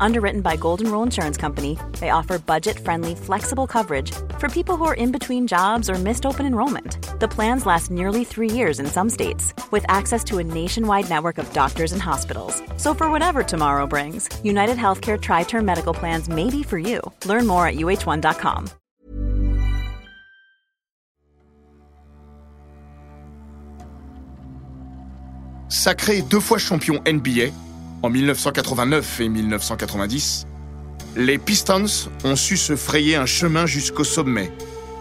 Underwritten by Golden Rule Insurance Company, they offer budget friendly, flexible coverage for people who are in between jobs or missed open enrollment. The plans last nearly three years in some states, with access to a nationwide network of doctors and hospitals. So, for whatever tomorrow brings, United Healthcare Tri Term Medical Plans may be for you. Learn more at uh1.com. Sacré deux fois champion NBA, en 1989 et 1990, les Pistons ont su se frayer un chemin jusqu'au sommet,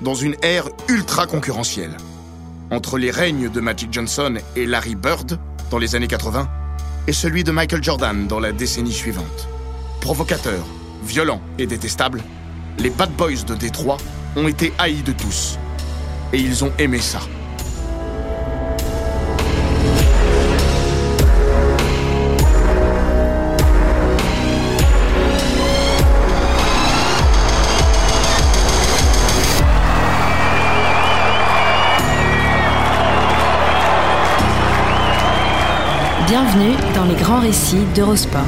dans une ère ultra concurrentielle. Entre les règnes de Magic Johnson et Larry Bird dans les années 80, et celui de Michael Jordan dans la décennie suivante. Provocateurs, violents et détestables, les Bad Boys de Détroit ont été haïs de tous. Et ils ont aimé ça. Bienvenue dans les grands récits d'Eurosport.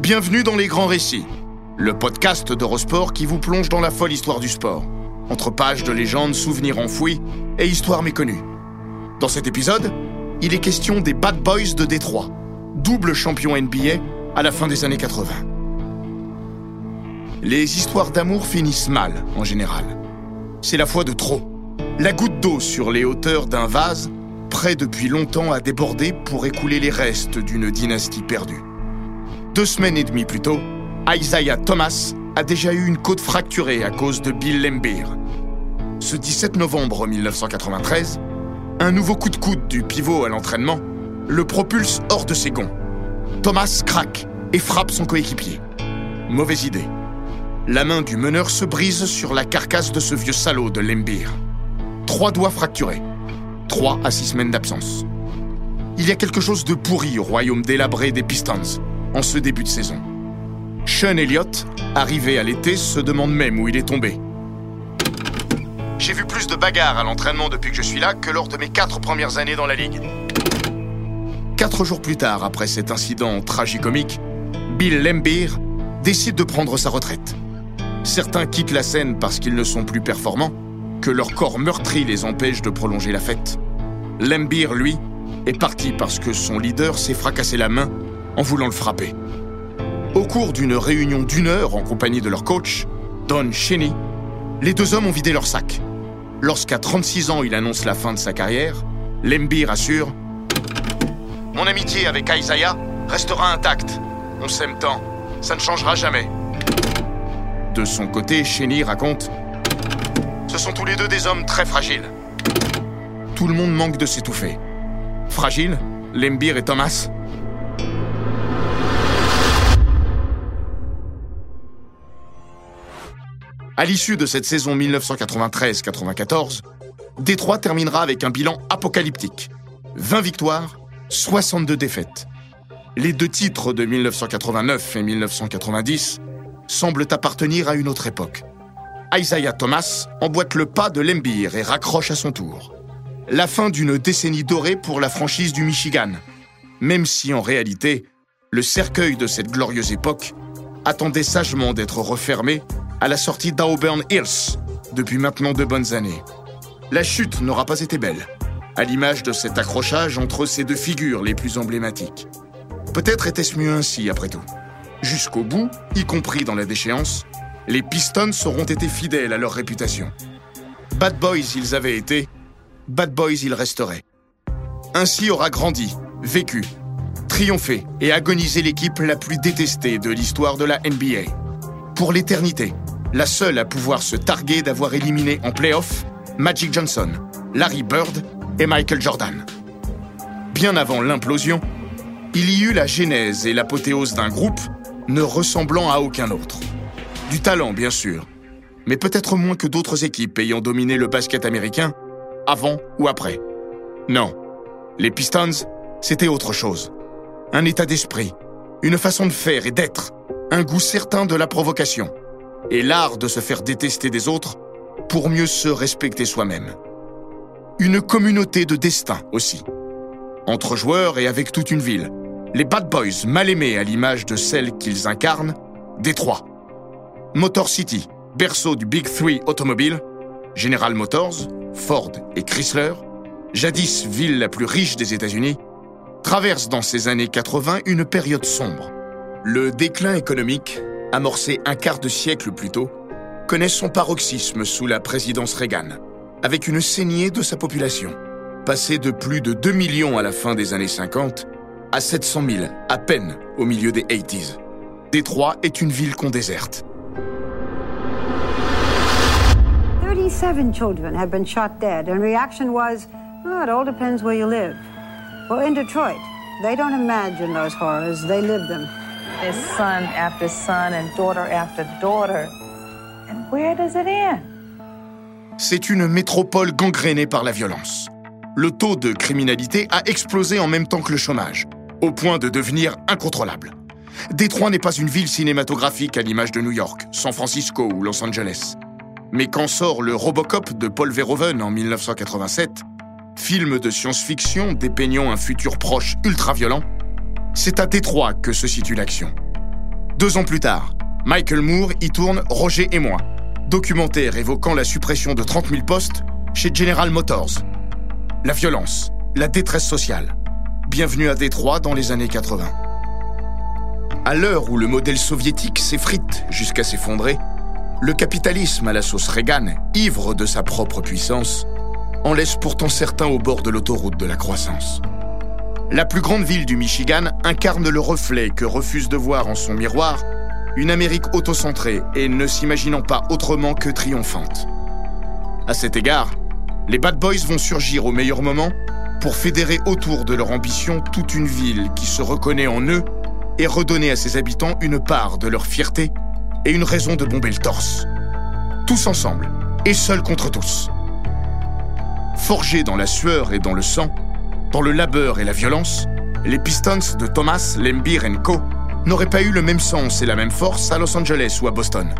Bienvenue dans les grands récits, le podcast d'Eurosport qui vous plonge dans la folle histoire du sport, entre pages de légendes, souvenirs enfouis et histoires méconnues. Dans cet épisode, il est question des Bad Boys de Détroit, double champion NBA à la fin des années 80. Les histoires d'amour finissent mal, en général. C'est la fois de trop. La goutte d'eau sur les hauteurs d'un vase, prêt depuis longtemps à déborder pour écouler les restes d'une dynastie perdue. Deux semaines et demie plus tôt, Isaiah Thomas a déjà eu une côte fracturée à cause de Bill Lembeer. Ce 17 novembre 1993, un nouveau coup de coude du pivot à l'entraînement le propulse hors de ses gonds. Thomas craque et frappe son coéquipier. Mauvaise idée. La main du meneur se brise sur la carcasse de ce vieux salaud de Lembeer. Trois doigts fracturés. Trois à six semaines d'absence. Il y a quelque chose de pourri au royaume délabré des Pistons en ce début de saison. Sean Elliott, arrivé à l'été, se demande même où il est tombé. J'ai vu plus de bagarres à l'entraînement depuis que je suis là que lors de mes quatre premières années dans la ligue. Quatre jours plus tard, après cet incident tragicomique, Bill Lembeer décide de prendre sa retraite. Certains quittent la scène parce qu'ils ne sont plus performants, que leur corps meurtri les empêche de prolonger la fête. Lembeer, lui, est parti parce que son leader s'est fracassé la main en voulant le frapper. Au cours d'une réunion d'une heure en compagnie de leur coach, Don Cheney, les deux hommes ont vidé leur sac. Lorsqu'à 36 ans il annonce la fin de sa carrière, Lembeer assure Mon amitié avec Isaiah restera intacte. On s'aime tant. Ça ne changera jamais. De son côté, Cheney raconte Ce sont tous les deux des hommes très fragiles. Tout le monde manque de s'étouffer. Fragile Lembeer et Thomas À l'issue de cette saison 1993-94, Détroit terminera avec un bilan apocalyptique. 20 victoires, 62 défaites. Les deux titres de 1989 et 1990 semblent appartenir à une autre époque. Isaiah Thomas emboîte le pas de Lembeer et raccroche à son tour. La fin d'une décennie dorée pour la franchise du Michigan, même si en réalité, le cercueil de cette glorieuse époque attendait sagement d'être refermé à la sortie d'Auburn Hills depuis maintenant de bonnes années. La chute n'aura pas été belle, à l'image de cet accrochage entre ces deux figures les plus emblématiques. Peut-être était-ce mieux ainsi après tout. Jusqu'au bout, y compris dans la déchéance, les Pistons auront été fidèles à leur réputation. Bad Boys ils avaient été, Bad Boys ils resteraient. Ainsi aura grandi, vécu, triomphé et agonisé l'équipe la plus détestée de l'histoire de la NBA. Pour l'éternité, la seule à pouvoir se targuer d'avoir éliminé en playoff Magic Johnson, Larry Bird et Michael Jordan. Bien avant l'implosion, il y eut la genèse et l'apothéose d'un groupe ne ressemblant à aucun autre. Du talent, bien sûr, mais peut-être moins que d'autres équipes ayant dominé le basket américain, avant ou après. Non, Les Pistons, c'était autre chose. Un état d'esprit, une façon de faire et d'être, un goût certain de la provocation, et l'art de se faire détester des autres pour mieux se respecter soi-même. Une communauté de destin aussi. Entre joueurs et avec toute une ville. Les Bad Boys mal aimés à l'image de celle qu'ils incarnent, Détroit. Motor City, berceau du Big Three automobile, General Motors, Ford et Chrysler, jadis ville la plus riche des États-Unis, traverse dans ces années 80 une période sombre. Le déclin économique, amorcé un quart de siècle plus tôt, connaît son paroxysme sous la présidence Reagan, avec une saignée de sa population, passée de plus de 2 millions à la fin des années 50 à 700 000 à peine au milieu des 80s. Détroit est une ville qu'on déserte. 37 children have been shot dead, and reaction was, oh, it all depends where you live. Well, in Detroit, they don't imagine those horrors, they live them. There's son after son and daughter after daughter. And where does it end? C'est une métropole gangrénée par la violence. Le taux de criminalité a explosé en même temps que le chômage, au point de devenir incontrôlable. Détroit n'est pas une ville cinématographique à l'image de New York, San Francisco ou Los Angeles. Mais quand sort le Robocop de Paul Verhoeven en 1987, film de science-fiction dépeignant un futur proche ultra-violent, c'est à Détroit que se situe l'action. Deux ans plus tard, Michael Moore y tourne Roger et moi, documentaire évoquant la suppression de 30 000 postes chez General Motors. La violence, la détresse sociale. Bienvenue à Détroit dans les années 80. À l'heure où le modèle soviétique s'effrite jusqu'à s'effondrer, le capitalisme à la sauce Reagan, ivre de sa propre puissance, en laisse pourtant certains au bord de l'autoroute de la croissance. La plus grande ville du Michigan incarne le reflet que refuse de voir en son miroir une Amérique autocentrée et ne s'imaginant pas autrement que triomphante. À cet égard, les Bad Boys vont surgir au meilleur moment pour fédérer autour de leur ambition toute une ville qui se reconnaît en eux et redonner à ses habitants une part de leur fierté et une raison de bomber le torse. Tous ensemble, et seuls contre tous. Forgés dans la sueur et dans le sang, dans le labeur et la violence, les Pistons de Thomas, Lembeer Co. n'auraient pas eu le même sens et la même force à Los Angeles ou à Boston.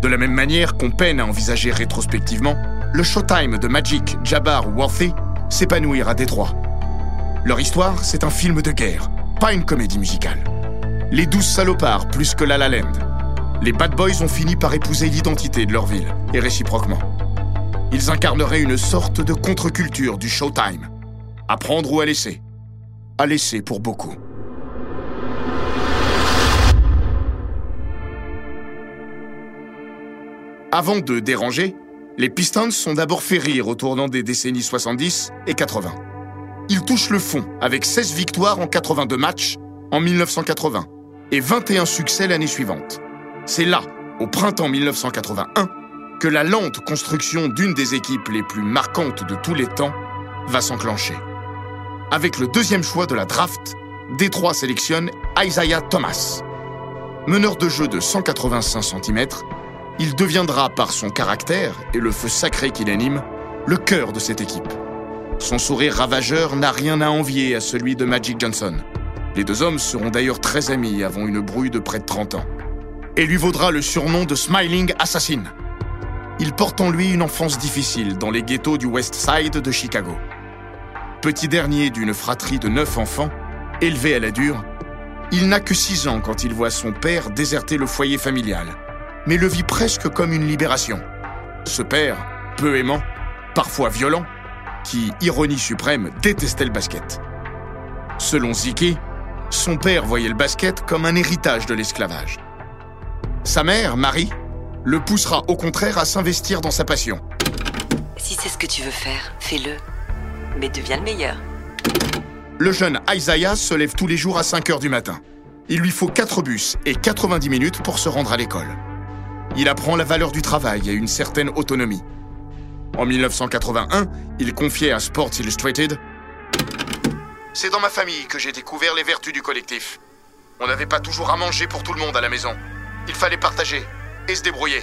De la même manière qu'on peine à envisager rétrospectivement le Showtime de Magic, Jabbar ou Worthy s'épanouir à Détroit. Leur histoire, c'est un film de guerre, pas une comédie musicale. Les douze salopards plus que La La Land. Les Bad Boys ont fini par épouser l'identité de leur ville, et réciproquement. Ils incarneraient une sorte de contre-culture du Showtime. À prendre ou à laisser. À laisser pour beaucoup. Avant de déranger, les Pistons sont d'abord fait rire au tournant des décennies 70 et 80. Ils touchent le fond avec 16 victoires en 82 matchs en 1980 et 21 succès l'année suivante. C'est là, au printemps 1981, que la lente construction d'une des équipes les plus marquantes de tous les temps va s'enclencher. Avec le deuxième choix de la draft, Détroit sélectionne Isaiah Thomas. Meneur de jeu de 185 cm, il deviendra par son caractère et le feu sacré qu'il anime, le cœur de cette équipe. Son sourire ravageur n'a rien à envier à celui de Magic Johnson. Les deux hommes seront d'ailleurs très amis avant une brouille de près de 30 ans. Et lui vaudra le surnom de Smiling Assassin. Il porte en lui une enfance difficile dans les ghettos du West Side de Chicago. Petit dernier d'une fratrie de neuf enfants, élevé à la dure, il n'a que six ans quand il voit son père déserter le foyer familial, mais le vit presque comme une libération. Ce père, peu aimant, parfois violent, qui, ironie suprême, détestait le basket. Selon Ziki, son père voyait le basket comme un héritage de l'esclavage. Sa mère, Marie, le poussera au contraire à s'investir dans sa passion. Si c'est ce que tu veux faire, fais-le. Mais deviens le meilleur. Le jeune Isaiah se lève tous les jours à 5 heures du matin. Il lui faut 4 bus et 90 minutes pour se rendre à l'école il apprend la valeur du travail et une certaine autonomie. En 1981, il confiait à Sports Illustrated C'est dans ma famille que j'ai découvert les vertus du collectif. On n'avait pas toujours à manger pour tout le monde à la maison. Il fallait partager et se débrouiller,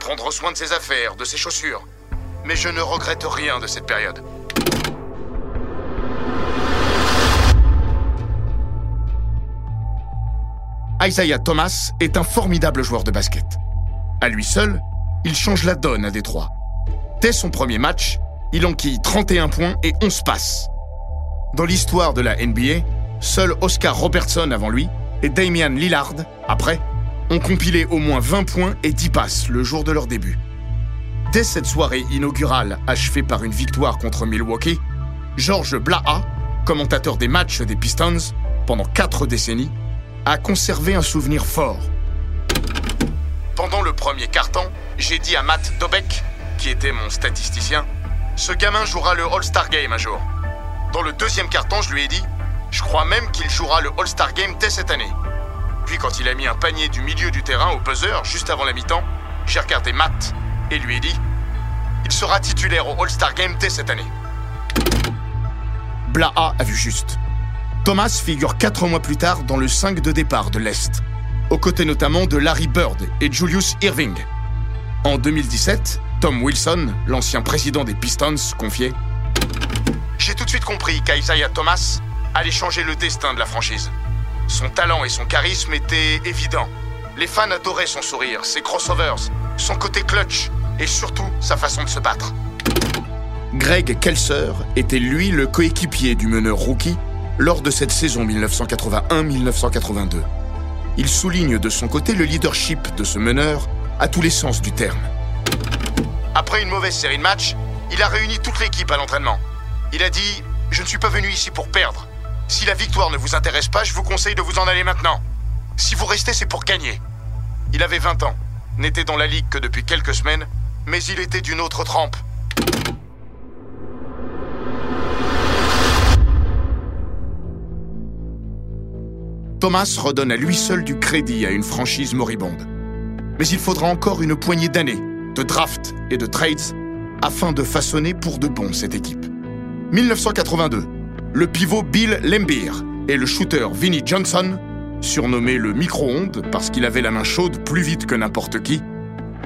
prendre soin de ses affaires, de ses chaussures. Mais je ne regrette rien de cette période. Isaiah Thomas est un formidable joueur de basket. À lui seul, il change la donne à Détroit. Dès son premier match, il enquille 31 points et 11 passes. Dans l'histoire de la NBA, seul Oscar Robertson avant lui et Damian Lillard, après, ont compilé au moins 20 points et 10 passes le jour de leur début. Dès cette soirée inaugurale achevée par une victoire contre Milwaukee, Georges Blaha, commentateur des matchs des Pistons pendant quatre décennies, a conservé un souvenir fort. Pendant le premier carton, j'ai dit à Matt Dobek, qui était mon statisticien, ce gamin jouera le All-Star Game un jour. Dans le deuxième carton, je lui ai dit, je crois même qu'il jouera le All-Star Game dès cette année. Puis quand il a mis un panier du milieu du terrain au buzzer juste avant la mi-temps, j'ai regardé Matt et lui ai dit, il sera titulaire au All-Star Game dès cette année. Blaha a vu juste. Thomas figure quatre mois plus tard dans le 5 de départ de l'Est, aux côtés notamment de Larry Bird et Julius Irving. En 2017, Tom Wilson, l'ancien président des Pistons, confiait J'ai tout de suite compris qu'Isaiah Thomas allait changer le destin de la franchise. Son talent et son charisme étaient évidents. Les fans adoraient son sourire, ses crossovers, son côté clutch et surtout sa façon de se battre. Greg Kelser était lui le coéquipier du meneur rookie lors de cette saison 1981-1982. Il souligne de son côté le leadership de ce meneur à tous les sens du terme. Après une mauvaise série de matchs, il a réuni toute l'équipe à l'entraînement. Il a dit Je ne suis pas venu ici pour perdre. Si la victoire ne vous intéresse pas, je vous conseille de vous en aller maintenant. Si vous restez, c'est pour gagner. Il avait 20 ans, n'était dans la ligue que depuis quelques semaines, mais il était d'une autre trempe. Thomas redonne à lui seul du crédit à une franchise moribonde. Mais il faudra encore une poignée d'années, de drafts et de trades, afin de façonner pour de bon cette équipe. 1982, le pivot Bill Lembeer et le shooter Vinnie Johnson, surnommé le micro-ondes parce qu'il avait la main chaude plus vite que n'importe qui,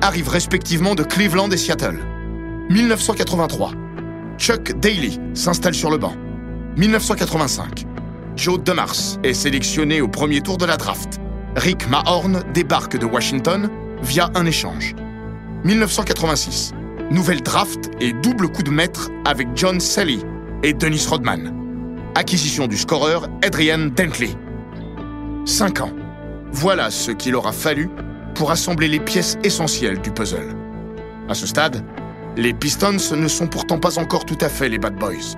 arrivent respectivement de Cleveland et Seattle. 1983, Chuck Daly s'installe sur le banc. 1985, Joe DeMars est sélectionné au premier tour de la draft. Rick Mahorn débarque de Washington via un échange. 1986, nouvelle draft et double coup de maître avec John Sally et Dennis Rodman. Acquisition du scoreur Adrian Dentley. Cinq ans. Voilà ce qu'il aura fallu pour assembler les pièces essentielles du puzzle. À ce stade, les Pistons ne sont pourtant pas encore tout à fait les Bad Boys.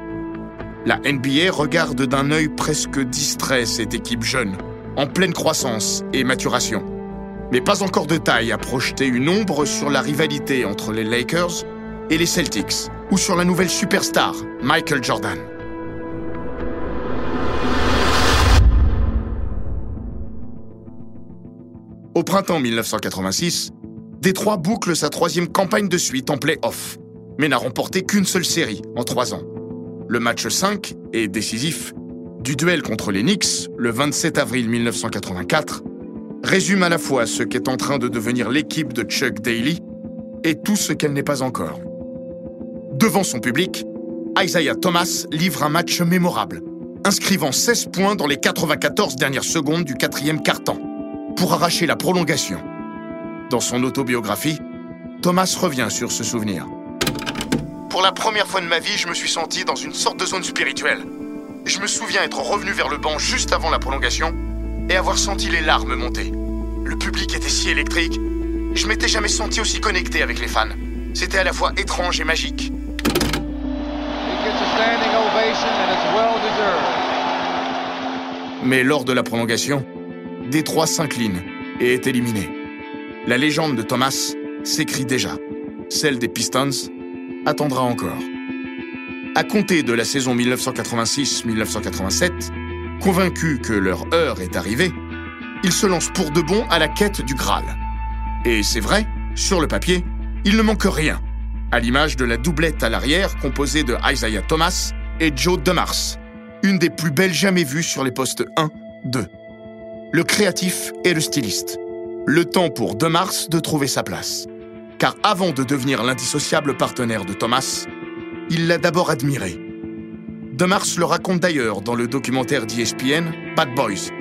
La NBA regarde d'un œil presque distrait cette équipe jeune, en pleine croissance et maturation. Mais pas encore de taille à projeter une ombre sur la rivalité entre les Lakers et les Celtics, ou sur la nouvelle superstar, Michael Jordan. Au printemps 1986, Détroit boucle sa troisième campagne de suite en play-off, mais n'a remporté qu'une seule série en trois ans. Le match 5 est décisif du duel contre les Knicks, le 27 avril 1984, résume à la fois ce qu'est en train de devenir l'équipe de Chuck Daly et tout ce qu'elle n'est pas encore. Devant son public, Isaiah Thomas livre un match mémorable, inscrivant 16 points dans les 94 dernières secondes du quatrième quart-temps, pour arracher la prolongation. Dans son autobiographie, Thomas revient sur ce souvenir. Pour la première fois de ma vie, je me suis senti dans une sorte de zone spirituelle. Je me souviens être revenu vers le banc juste avant la prolongation et avoir senti les larmes monter. Le public était si électrique. Je m'étais jamais senti aussi connecté avec les fans. C'était à la fois étrange et magique. Mais lors de la prolongation, Détroit s'incline et est éliminé. La légende de Thomas s'écrit déjà. Celle des Pistons attendra encore. À compter de la saison 1986-1987, convaincus que leur heure est arrivée, ils se lancent pour de bon à la quête du Graal. Et c'est vrai, sur le papier, il ne manque rien, à l'image de la doublette à l'arrière composée de Isaiah Thomas et Joe DeMars, une des plus belles jamais vues sur les postes 1, 2. Le créatif et le styliste. Le temps pour DeMars de trouver sa place. Car avant de devenir l'indissociable partenaire de Thomas, il l'a d'abord admiré. DeMars le raconte d'ailleurs dans le documentaire d'ESPN Bad Boys.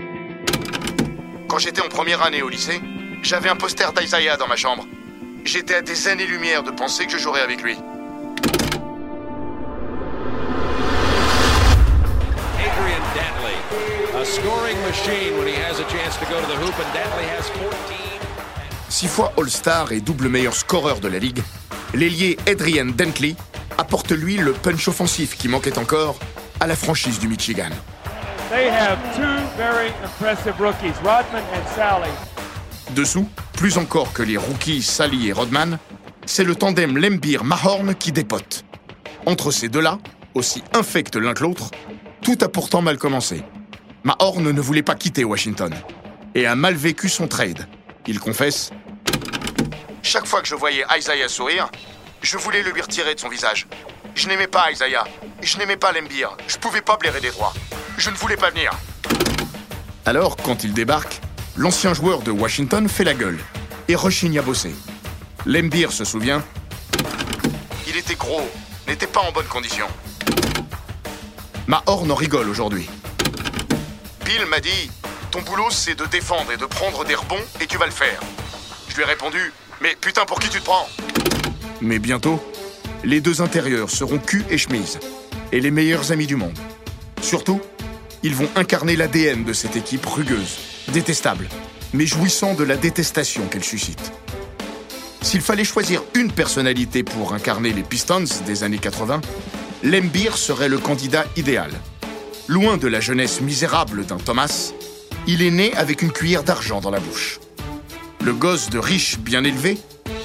Quand j'étais en première année au lycée, j'avais un poster d'Isaiah dans ma chambre. J'étais à des années-lumière de penser que je jouerais avec lui. Adrian a scoring machine when he has a chance to go to hoop, and has 14. Six fois All-Star et double meilleur scoreur de la ligue, l'ailier Adrian Dantley apporte lui le punch offensif qui manquait encore à la franchise du Michigan. They have two very impressive rookies, Rodman and Sally. Dessous, plus encore que les rookies Sally et Rodman, c'est le tandem Lembir-Mahorn qui dépote. Entre ces deux-là, aussi infects l'un que l'autre, tout a pourtant mal commencé. Mahorn ne voulait pas quitter Washington et a mal vécu son trade. Il confesse Chaque fois que je voyais Isaiah sourire, je voulais le lui retirer de son visage. Je n'aimais pas Isaiah, je n'aimais pas Lembir, je pouvais pas blairer des droits. Je ne voulais pas venir. Alors, quand il débarque, l'ancien joueur de Washington fait la gueule et rechigne à bosser. Lembir se souvient Il était gros, n'était pas en bonne condition. Mahorn en rigole aujourd'hui. Bill m'a dit Ton boulot, c'est de défendre et de prendre des rebonds, et tu vas le faire. Je lui ai répondu Mais putain, pour qui tu te prends? Mais bientôt, les deux intérieurs seront cul et chemise, et les meilleurs amis du monde. Surtout, ils vont incarner l'ADN de cette équipe rugueuse, détestable, mais jouissant de la détestation qu'elle suscite. S'il fallait choisir une personnalité pour incarner les Pistons des années 80, Lembir serait le candidat idéal. Loin de la jeunesse misérable d'un Thomas, il est né avec une cuillère d'argent dans la bouche. Le gosse de riche bien élevé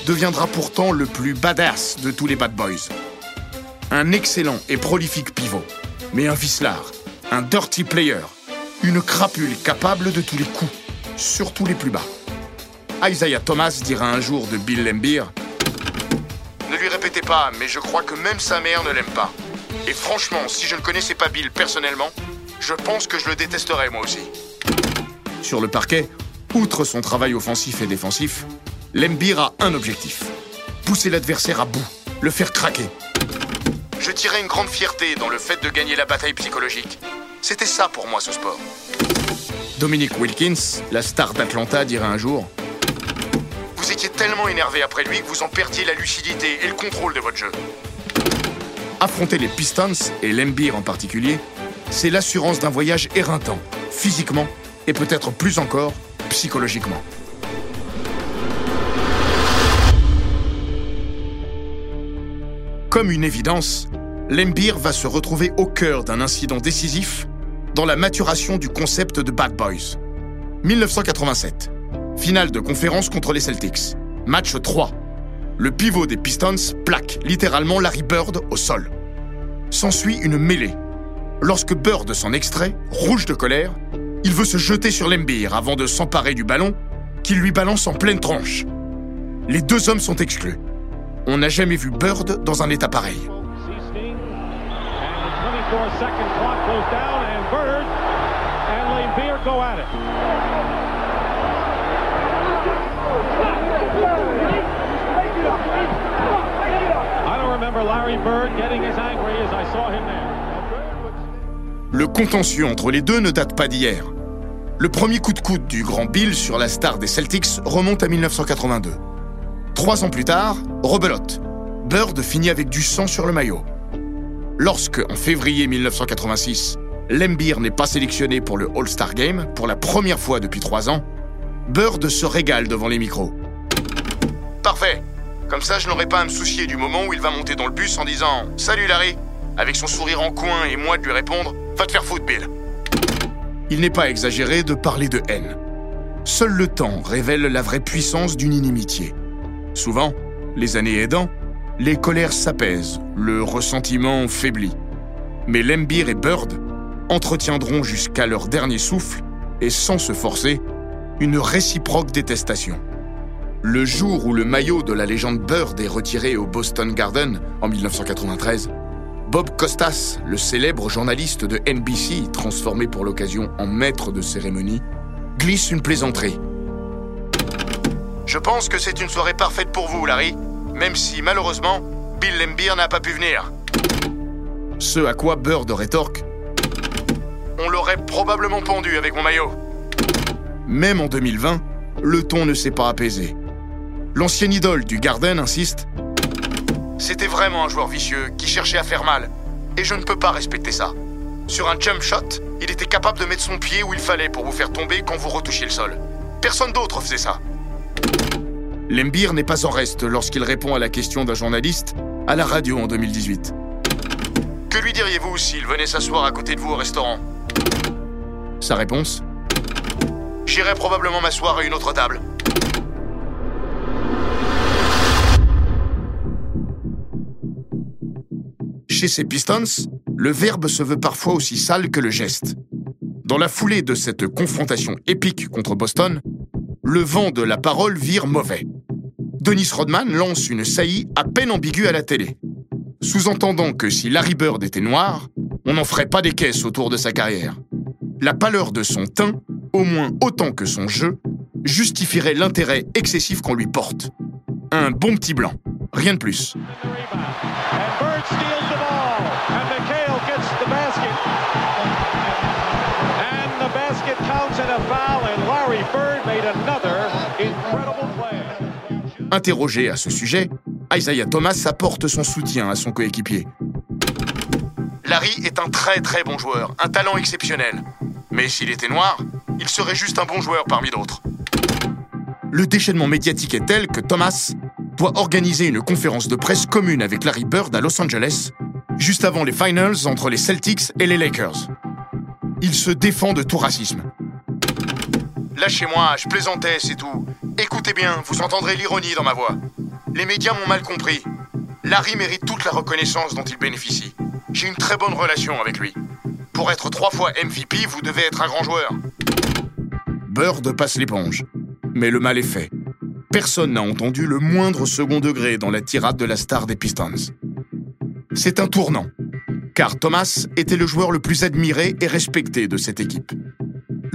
deviendra pourtant le plus badass de tous les bad boys. Un excellent et prolifique pivot, mais un vicelard, un dirty player, une crapule capable de tous les coups, surtout les plus bas. Isaiah Thomas dira un jour de Bill Lembir Ne lui répétez pas, mais je crois que même sa mère ne l'aime pas. Et franchement, si je ne connaissais pas Bill personnellement, je pense que je le détesterais moi aussi. Sur le parquet, outre son travail offensif et défensif, Lembir a un objectif pousser l'adversaire à bout, le faire craquer. Je tirais une grande fierté dans le fait de gagner la bataille psychologique. C'était ça pour moi ce sport. Dominic Wilkins, la star d'Atlanta, dira un jour Vous étiez tellement énervé après lui que vous en perdiez la lucidité et le contrôle de votre jeu. Affronter les Pistons, et l'Embir en particulier, c'est l'assurance d'un voyage éreintant, physiquement et peut-être plus encore psychologiquement. Comme une évidence, l'Embir va se retrouver au cœur d'un incident décisif dans la maturation du concept de Bad Boys. 1987. Finale de conférence contre les Celtics. Match 3. Le pivot des Pistons plaque littéralement Larry Bird au sol. S'ensuit une mêlée. Lorsque Bird s'en extrait, rouge de colère, il veut se jeter sur l'Embir avant de s'emparer du ballon, qu'il lui balance en pleine tranche. Les deux hommes sont exclus. On n'a jamais vu Bird dans un état pareil. C-Sting. And the 24 second clock goes down, and Bird and Lane Beer go at it. I don't remember Larry Bird getting as angry as I saw him there. Le contentieux entre les deux ne date pas d'hier. Le premier coup de coude du grand Bill sur la star des Celtics remonte à 1982. Trois ans plus tard, rebelote. Bird finit avec du sang sur le maillot. Lorsque, en février 1986, Lembir n'est pas sélectionné pour le All-Star Game pour la première fois depuis trois ans, Bird se régale devant les micros. Parfait. Comme ça, je n'aurai pas à me soucier du moment où il va monter dans le bus en disant Salut Larry avec son sourire en coin et moi de lui répondre Va te faire foutre, Bill. Il n'est pas exagéré de parler de haine. Seul le temps révèle la vraie puissance d'une inimitié. Souvent, les années aidant, les colères s'apaisent, le ressentiment faiblit. Mais Lembir et Bird entretiendront jusqu'à leur dernier souffle, et sans se forcer, une réciproque détestation. Le jour où le maillot de la légende Bird est retiré au Boston Garden en 1993, Bob Costas, le célèbre journaliste de NBC, transformé pour l'occasion en maître de cérémonie, glisse une plaisanterie. Je pense que c'est une soirée parfaite pour vous, Larry, même si malheureusement, Bill Lembir n'a pas pu venir. Ce à quoi Bird rétorque On l'aurait probablement pendu avec mon maillot. Même en 2020, le ton ne s'est pas apaisé. L'ancienne idole du Garden insiste C'était vraiment un joueur vicieux qui cherchait à faire mal, et je ne peux pas respecter ça. Sur un jump shot, il était capable de mettre son pied où il fallait pour vous faire tomber quand vous retouchiez le sol. Personne d'autre faisait ça. Lembir n'est pas en reste lorsqu'il répond à la question d'un journaliste à la radio en 2018. Que lui diriez-vous s'il venait s'asseoir à côté de vous au restaurant? Sa réponse? J'irai probablement m'asseoir à une autre table. Chez ces Pistons, le verbe se veut parfois aussi sale que le geste. Dans la foulée de cette confrontation épique contre Boston, le vent de la parole vire mauvais. Dennis Rodman lance une saillie à peine ambiguë à la télé, sous-entendant que si Larry Bird était noir, on n'en ferait pas des caisses autour de sa carrière. La pâleur de son teint, au moins autant que son jeu, justifierait l'intérêt excessif qu'on lui porte. Un bon petit blanc, rien de plus. Interrogé à ce sujet, Isaiah Thomas apporte son soutien à son coéquipier. Larry est un très très bon joueur, un talent exceptionnel. Mais s'il était noir, il serait juste un bon joueur parmi d'autres. Le déchaînement médiatique est tel que Thomas doit organiser une conférence de presse commune avec Larry Bird à Los Angeles, juste avant les finals entre les Celtics et les Lakers. Il se défend de tout racisme. Lâchez-moi, je plaisantais, c'est tout. Écoutez bien, vous entendrez l'ironie dans ma voix. Les médias m'ont mal compris. Larry mérite toute la reconnaissance dont il bénéficie. J'ai une très bonne relation avec lui. Pour être trois fois MVP, vous devez être un grand joueur. Bird passe l'éponge. Mais le mal est fait. Personne n'a entendu le moindre second degré dans la tirade de la star des Pistons. C'est un tournant, car Thomas était le joueur le plus admiré et respecté de cette équipe.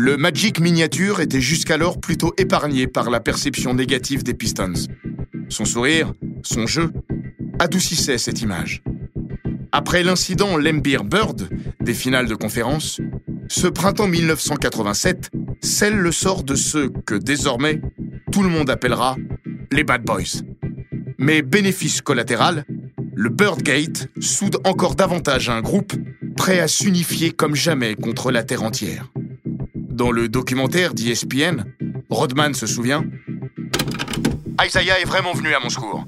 Le Magic miniature était jusqu'alors plutôt épargné par la perception négative des Pistons. Son sourire, son jeu, adoucissaient cette image. Après l'incident Lembir Bird des finales de conférence, ce printemps 1987 scelle le sort de ceux que désormais tout le monde appellera les Bad Boys. Mais bénéfice collatéral, le Birdgate soude encore davantage un groupe prêt à s'unifier comme jamais contre la Terre entière. Dans le documentaire d'ESPN, Rodman se souvient Isaiah est vraiment venu à mon secours.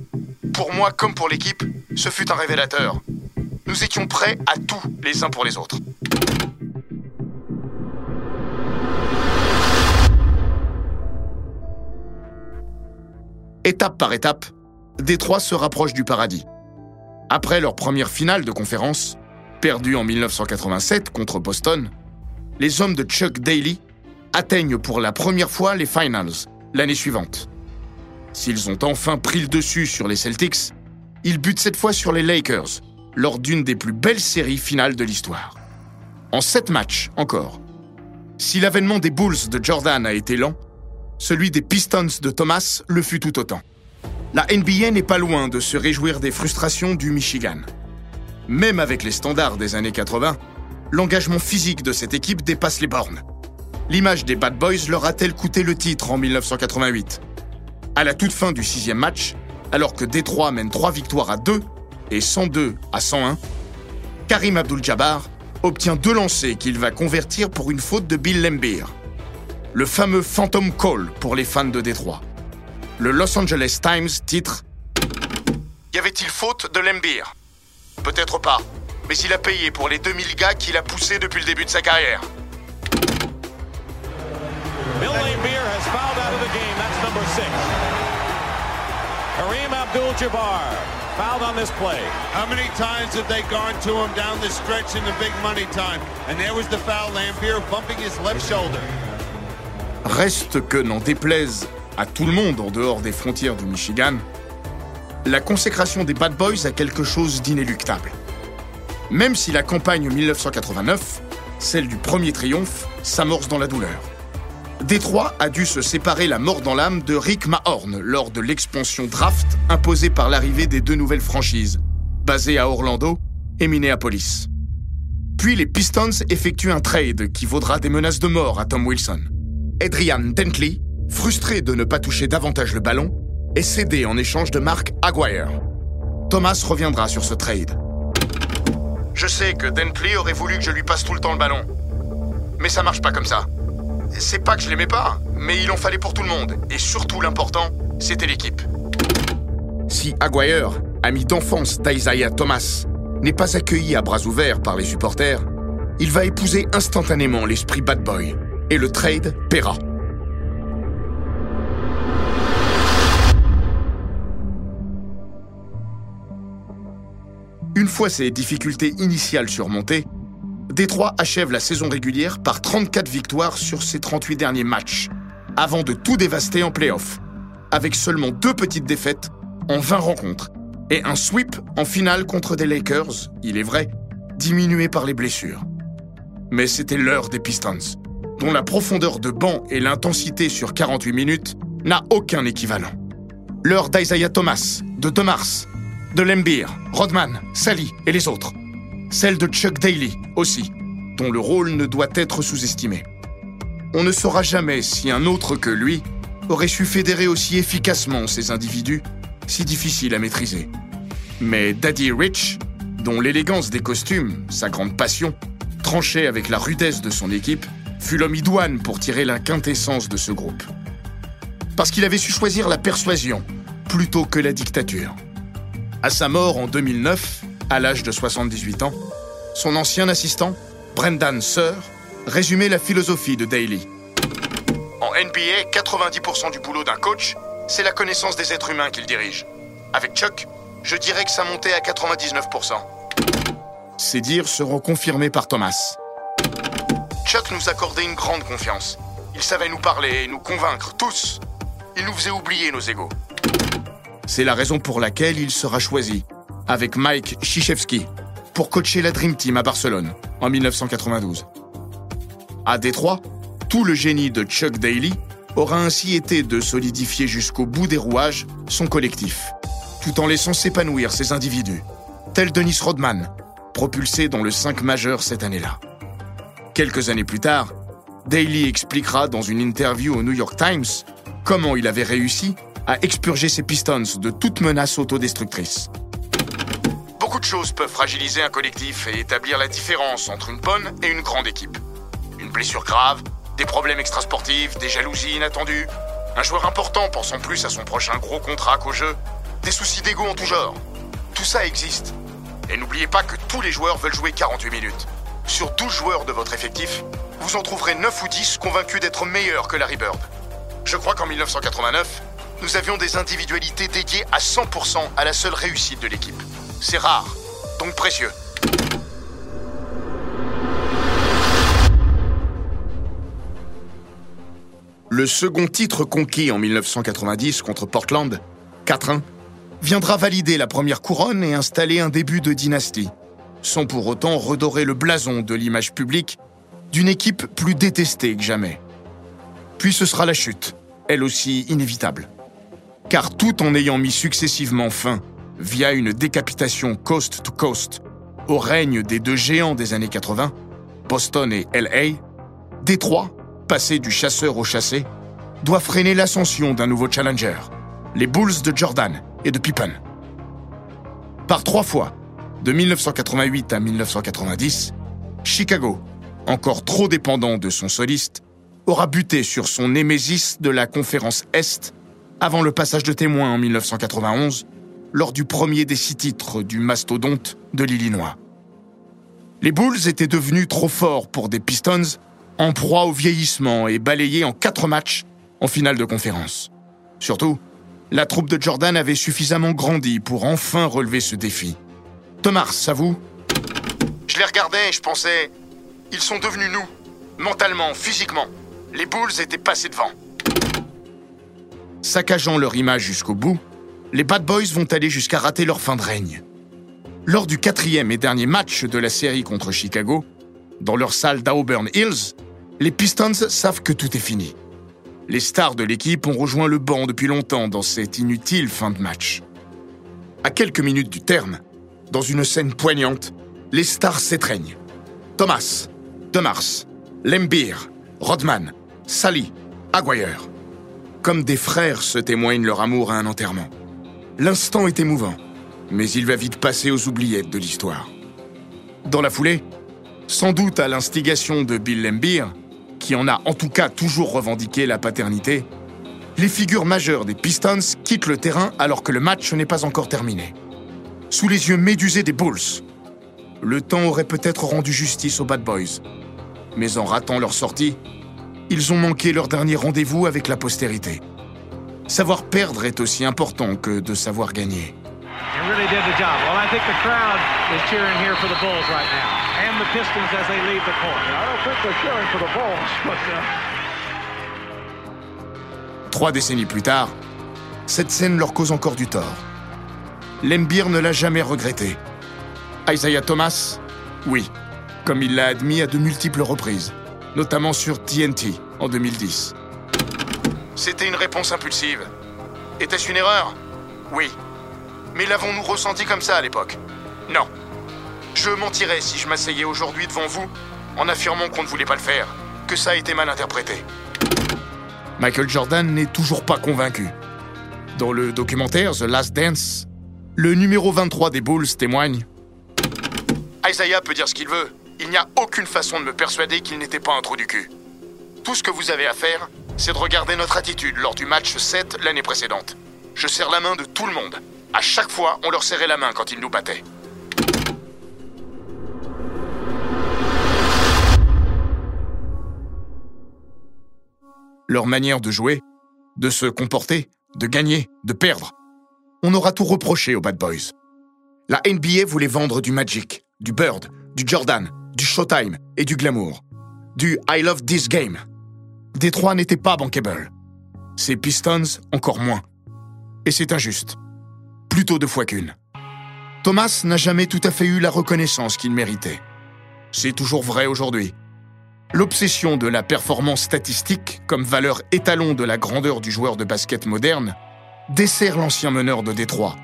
Pour moi comme pour l'équipe, ce fut un révélateur. Nous étions prêts à tout les uns pour les autres. Étape par étape, Détroit se rapproche du paradis. Après leur première finale de conférence, perdue en 1987 contre Boston, les hommes de Chuck Daly atteignent pour la première fois les finals l'année suivante. S'ils ont enfin pris le dessus sur les Celtics, ils butent cette fois sur les Lakers, lors d'une des plus belles séries finales de l'histoire. En sept matchs encore. Si l'avènement des Bulls de Jordan a été lent, celui des Pistons de Thomas le fut tout autant. La NBA n'est pas loin de se réjouir des frustrations du Michigan. Même avec les standards des années 80, l'engagement physique de cette équipe dépasse les bornes. L'image des Bad Boys leur a-t-elle coûté le titre en 1988 À la toute fin du sixième match, alors que Détroit mène trois victoires à 2 et 102 à 101, Karim Abdul-Jabbar obtient deux lancers qu'il va convertir pour une faute de Bill Lembir. Le fameux Phantom Call pour les fans de Détroit. Le Los Angeles Times titre Y avait-il faute de Lembir Peut-être pas, mais il a payé pour les 2000 gars qu'il a poussés depuis le début de sa carrière. Bill Laimbeer has fouled out of the game. That's number six. Kareem Abdul-Jabbar fouled on this play. How many times have they gone to him down the stretch in the big money time? And there was the foul, Lambier bumping his left shoulder. Reste que n'en déplaise à tout le monde en dehors des frontières du Michigan, la consécration des Bad Boys a quelque chose d'inéluctable. Même si la campagne 1989, celle du premier triomphe, s'amorce dans la douleur. Détroit a dû se séparer la mort dans l'âme de Rick Mahorn lors de l'expansion draft imposée par l'arrivée des deux nouvelles franchises, basées à Orlando et Minneapolis. Puis les Pistons effectuent un trade qui vaudra des menaces de mort à Tom Wilson. Adrian Dentley, frustré de ne pas toucher davantage le ballon, est cédé en échange de Mark Aguirre. Thomas reviendra sur ce trade. Je sais que Dentley aurait voulu que je lui passe tout le temps le ballon. Mais ça marche pas comme ça. C'est pas que je l'aimais pas, mais il en fallait pour tout le monde. Et surtout l'important, c'était l'équipe. Si Aguirre, ami d'enfance d'Isaiah Thomas, n'est pas accueilli à bras ouverts par les supporters, il va épouser instantanément l'esprit bad boy. Et le trade paiera. Une fois ces difficultés initiales surmontées, Détroit achève la saison régulière par 34 victoires sur ses 38 derniers matchs, avant de tout dévaster en playoff, avec seulement deux petites défaites en 20 rencontres et un sweep en finale contre des Lakers, il est vrai, diminué par les blessures. Mais c'était l'heure des Pistons, dont la profondeur de banc et l'intensité sur 48 minutes n'a aucun équivalent. L'heure d'Isaiah Thomas, de Demars, de Lembir, Rodman, Sally et les autres. Celle de Chuck Daly aussi, dont le rôle ne doit être sous-estimé. On ne saura jamais si un autre que lui aurait su fédérer aussi efficacement ces individus, si difficiles à maîtriser. Mais Daddy Rich, dont l'élégance des costumes, sa grande passion, tranchait avec la rudesse de son équipe, fut l'homme idoine pour tirer la quintessence de ce groupe. Parce qu'il avait su choisir la persuasion plutôt que la dictature. À sa mort en 2009, à l'âge de 78 ans, son ancien assistant, Brendan Sir, résumait la philosophie de Daly. En NBA, 90% du boulot d'un coach, c'est la connaissance des êtres humains qu'il dirige. Avec Chuck, je dirais que ça montait à 99%. Ces dires seront confirmés par Thomas. Chuck nous accordait une grande confiance. Il savait nous parler et nous convaincre, tous. Il nous faisait oublier nos égaux. C'est la raison pour laquelle il sera choisi, avec Mike Krzyzewski, pour coacher la Dream Team à Barcelone en 1992. À Détroit, tout le génie de Chuck Daly aura ainsi été de solidifier jusqu'au bout des rouages son collectif, tout en laissant s'épanouir ses individus, tels Dennis Rodman, propulsé dans le 5 majeur cette année-là. Quelques années plus tard, Daly expliquera dans une interview au New York Times comment il avait réussi à expurger ses Pistons de toute menace autodestructrice. Beaucoup de choses peuvent fragiliser un collectif et établir la différence entre une bonne et une grande équipe. Une blessure grave, des problèmes extrasportifs, des jalousies inattendues, un joueur important pensant plus à son prochain gros contrat qu'au jeu, des soucis d'ego en tout genre. Tout ça existe. Et n'oubliez pas que tous les joueurs veulent jouer 48 minutes. Sur 12 joueurs de votre effectif, vous en trouverez 9 ou 10 convaincus d'être meilleurs que Larry Bird. Je crois qu'en 1989, nous avions des individualités dédiées à 100% à la seule réussite de l'équipe. C'est rare, donc précieux. Le second titre conquis en 1990 contre Portland, 4-1, viendra valider la première couronne et installer un début de dynastie, sans pour autant redorer le blason de l'image publique d'une équipe plus détestée que jamais. Puis ce sera la chute, elle aussi inévitable. Car tout en ayant mis successivement fin, via une décapitation coast to coast, au règne des deux géants des années 80, Boston et LA, Détroit, passé du chasseur au chassé, doit freiner l'ascension d'un nouveau challenger, les Bulls de Jordan et de Pippen. Par trois fois, de 1988 à 1990, Chicago, encore trop dépendant de son soliste, aura buté sur son némésis de la conférence Est avant le passage de témoin en 1991, lors du premier des six titres du mastodonte de l'Illinois. Les Bulls étaient devenus trop forts pour des Pistons, en proie au vieillissement et balayés en quatre matchs en finale de conférence. Surtout, la troupe de Jordan avait suffisamment grandi pour enfin relever ce défi. Thomas, ça vous Je les regardais et je pensais, ils sont devenus nous, mentalement, physiquement. Les Bulls étaient passés devant. Saccageant leur image jusqu'au bout, les Bad Boys vont aller jusqu'à rater leur fin de règne. Lors du quatrième et dernier match de la série contre Chicago, dans leur salle d'Auburn Hills, les Pistons savent que tout est fini. Les stars de l'équipe ont rejoint le banc depuis longtemps dans cette inutile fin de match. À quelques minutes du terme, dans une scène poignante, les stars s'étreignent. Thomas, Demars, Lembir, Rodman, Sally, Aguirre. Comme des frères se témoignent leur amour à un enterrement. L'instant est émouvant, mais il va vite passer aux oubliettes de l'histoire. Dans la foulée, sans doute à l'instigation de Bill Lembeer, qui en a en tout cas toujours revendiqué la paternité, les figures majeures des Pistons quittent le terrain alors que le match n'est pas encore terminé. Sous les yeux médusés des Bulls, le temps aurait peut-être rendu justice aux Bad Boys. Mais en ratant leur sortie, ils ont manqué leur dernier rendez-vous avec la postérité. Savoir perdre est aussi important que de savoir gagner. He really did the job. Well, I think the crowd is cheering here for the Bulls right now, and the Pistons as they leave the court. I don't think they're cheering for the Bulls, but. Uh... Trois décennies plus tard, cette scène leur cause encore du tort. Lembeer ne l'a jamais regretté. Isaiah Thomas, oui, comme il l'a admis à de multiples reprises, notamment sur TNT en 2010. C'était une réponse impulsive. Était-ce une erreur? Oui. Mais l'avons-nous ressenti comme ça à l'époque? Non. Je mentirais si je m'asseyais aujourd'hui devant vous en affirmant qu'on ne voulait pas le faire, que ça a été mal interprété. Michael Jordan n'est toujours pas convaincu. Dans le documentaire The Last Dance, le numéro 23 des Bulls témoigne Isaiah peut dire ce qu'il veut. Il n'y a aucune façon de me persuader qu'il n'était pas un trou du cul. Tout ce que vous avez à faire, c'est de regarder notre attitude lors du match 7 l'année précédente. Je serre la main de tout le monde. À chaque fois, on leur serrait la main quand ils nous battaient. Leur manière de jouer, de se comporter, de gagner, de perdre. On aura tout reproché aux Bad Boys. La NBA voulait vendre du Magic, du Bird, du Jordan, du Showtime et du Glamour. Du I love this game. Détroit n'était pas bankable. Ces Pistons, encore moins. Et c'est injuste. Plutôt deux fois qu'une. Thomas n'a jamais tout à fait eu la reconnaissance qu'il méritait. C'est toujours vrai aujourd'hui. L'obsession de la performance statistique comme valeur étalon de la grandeur du joueur de basket moderne dessert l'ancien meneur de Détroit,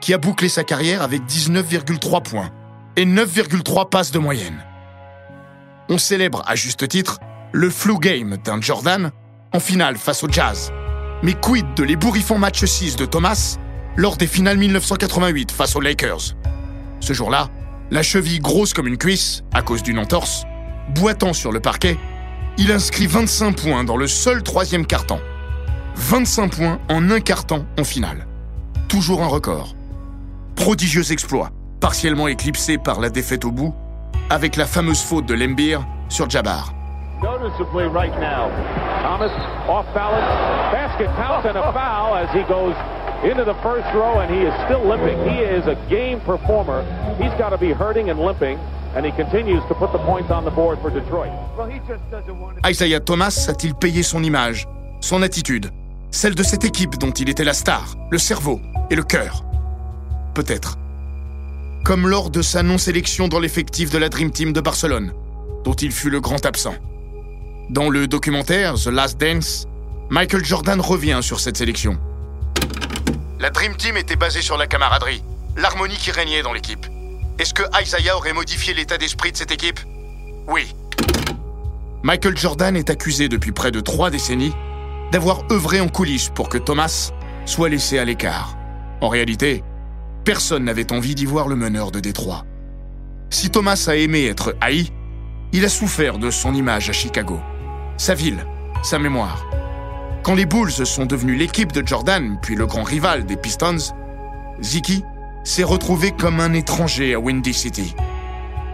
qui a bouclé sa carrière avec 19,3 points et 9,3 passes de moyenne. On célèbre à juste titre le flu game d'un Jordan en finale face au Jazz. Mais quid de l'ébouriffant match 6 de Thomas lors des finales 1988 face aux Lakers? Ce jour-là, la cheville grosse comme une cuisse, à cause d'une entorse, boitant sur le parquet, il inscrit 25 points dans le seul troisième carton. 25 points en un carton en finale. Toujours un record. Prodigieux exploit, partiellement éclipsé par la défaite au bout, avec la fameuse faute de Lembeer sur Jabbar. Noticeably right now, Thomas off balance, basket count and a foul as he goes into the first row and he is still limping. He is a game performer. He's got to be hurting and limping and he continues to put the points on the board for Detroit. Well, he just doesn't want to... Isaiah Thomas a-t-il payé son image, son attitude, celle de cette équipe dont il était la star, le cerveau et le cœur? Peut-être. Comme lors de sa non-sélection dans l'effectif de la Dream Team de Barcelone, dont il fut le grand absent. Dans le documentaire The Last Dance, Michael Jordan revient sur cette sélection. La Dream Team était basée sur la camaraderie, l'harmonie qui régnait dans l'équipe. Est-ce que Isaiah aurait modifié l'état d'esprit de cette équipe? Oui. Michael Jordan est accusé depuis près de trois décennies d'avoir œuvré en coulisses pour que Thomas soit laissé à l'écart. En réalité, personne n'avait envie d'y voir le meneur de Détroit. Si Thomas a aimé être haï, il a souffert de son image à Chicago, sa ville, sa mémoire. Quand les Bulls sont devenus l'équipe de Jordan, puis le grand rival des Pistons, Ziki s'est retrouvé comme un étranger à Windy City.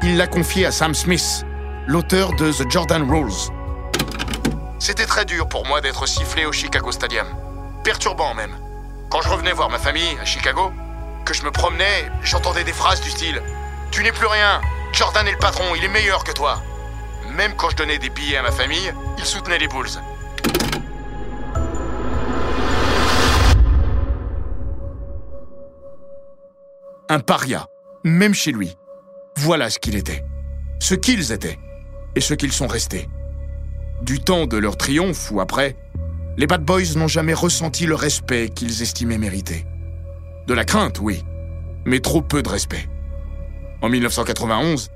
Il l'a confié à Sam Smith, l'auteur de The Jordan Rules. C'était très dur pour moi d'être sifflé au Chicago Stadium. Perturbant même. Quand je revenais voir ma famille à Chicago, je me promenais, j'entendais des phrases du style Tu n'es plus rien, Jordan est le patron, il est meilleur que toi. Même quand je donnais des billets à ma famille, il soutenait les Bulls. Un paria, même chez lui. Voilà ce qu'il était. Ce qu'ils étaient. Et ce qu'ils sont restés. Du temps de leur triomphe ou après, les Bad Boys n'ont jamais ressenti le respect qu'ils estimaient mériter. De la crainte, oui, mais trop peu de respect. En 1991,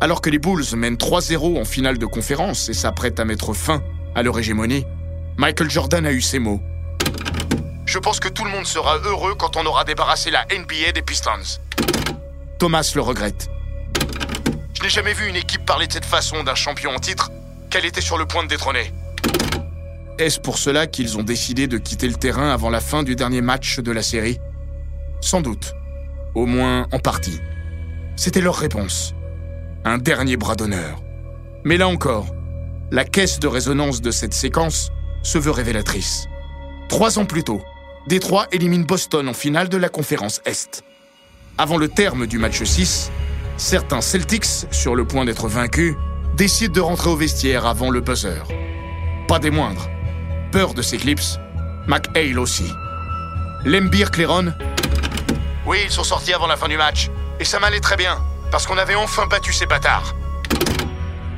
alors que les Bulls mènent 3-0 en finale de conférence et s'apprêtent à mettre fin à leur hégémonie, Michael Jordan a eu ces mots. Je pense que tout le monde sera heureux quand on aura débarrassé la NBA des Pistons. Thomas le regrette. Je n'ai jamais vu une équipe parler de cette façon d'un champion en titre qu'elle était sur le point de détrôner. Est-ce pour cela qu'ils ont décidé de quitter le terrain avant la fin du dernier match de la série? Sans doute. Au moins en partie. C'était leur réponse. Un dernier bras d'honneur. Mais là encore, la caisse de résonance de cette séquence se veut révélatrice. Trois ans plus tôt, Détroit élimine Boston en finale de la conférence Est. Avant le terme du match 6, certains Celtics, sur le point d'être vaincus, décident de rentrer au vestiaire avant le buzzer. Pas des moindres. Peur de ces clips, McHale aussi. Lembir Cléron Oui, ils sont sortis avant la fin du match. Et ça m'allait très bien, parce qu'on avait enfin battu ces bâtards.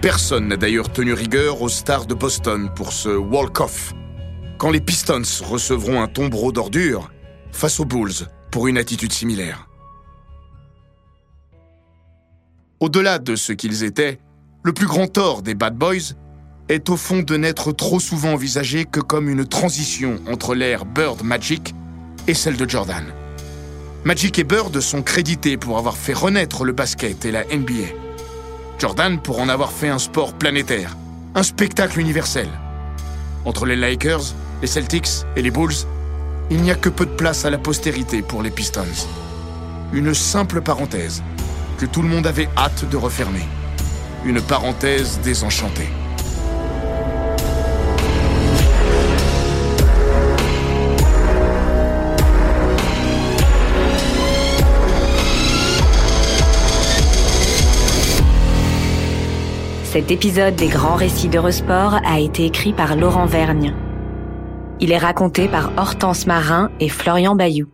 Personne n'a d'ailleurs tenu rigueur aux stars de Boston pour ce walk-off. Quand les Pistons recevront un tombereau d'ordures face aux Bulls pour une attitude similaire. Au-delà de ce qu'ils étaient, le plus grand tort des Bad Boys est au fond de n'être trop souvent envisagé que comme une transition entre l'ère Bird Magic et celle de Jordan. Magic et Bird sont crédités pour avoir fait renaître le basket et la NBA. Jordan pour en avoir fait un sport planétaire, un spectacle universel. Entre les Lakers, les Celtics et les Bulls, il n'y a que peu de place à la postérité pour les Pistons. Une simple parenthèse que tout le monde avait hâte de refermer. Une parenthèse désenchantée. Cet épisode des grands récits d'Eurosport a été écrit par Laurent Vergne. Il est raconté par Hortense Marin et Florian Bayou.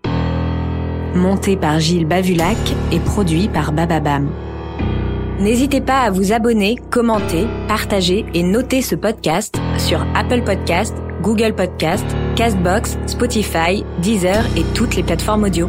Monté par Gilles Bavulac et produit par Bababam. N'hésitez pas à vous abonner, commenter, partager et noter ce podcast sur Apple Podcast, Google Podcast, Castbox, Spotify, Deezer et toutes les plateformes audio.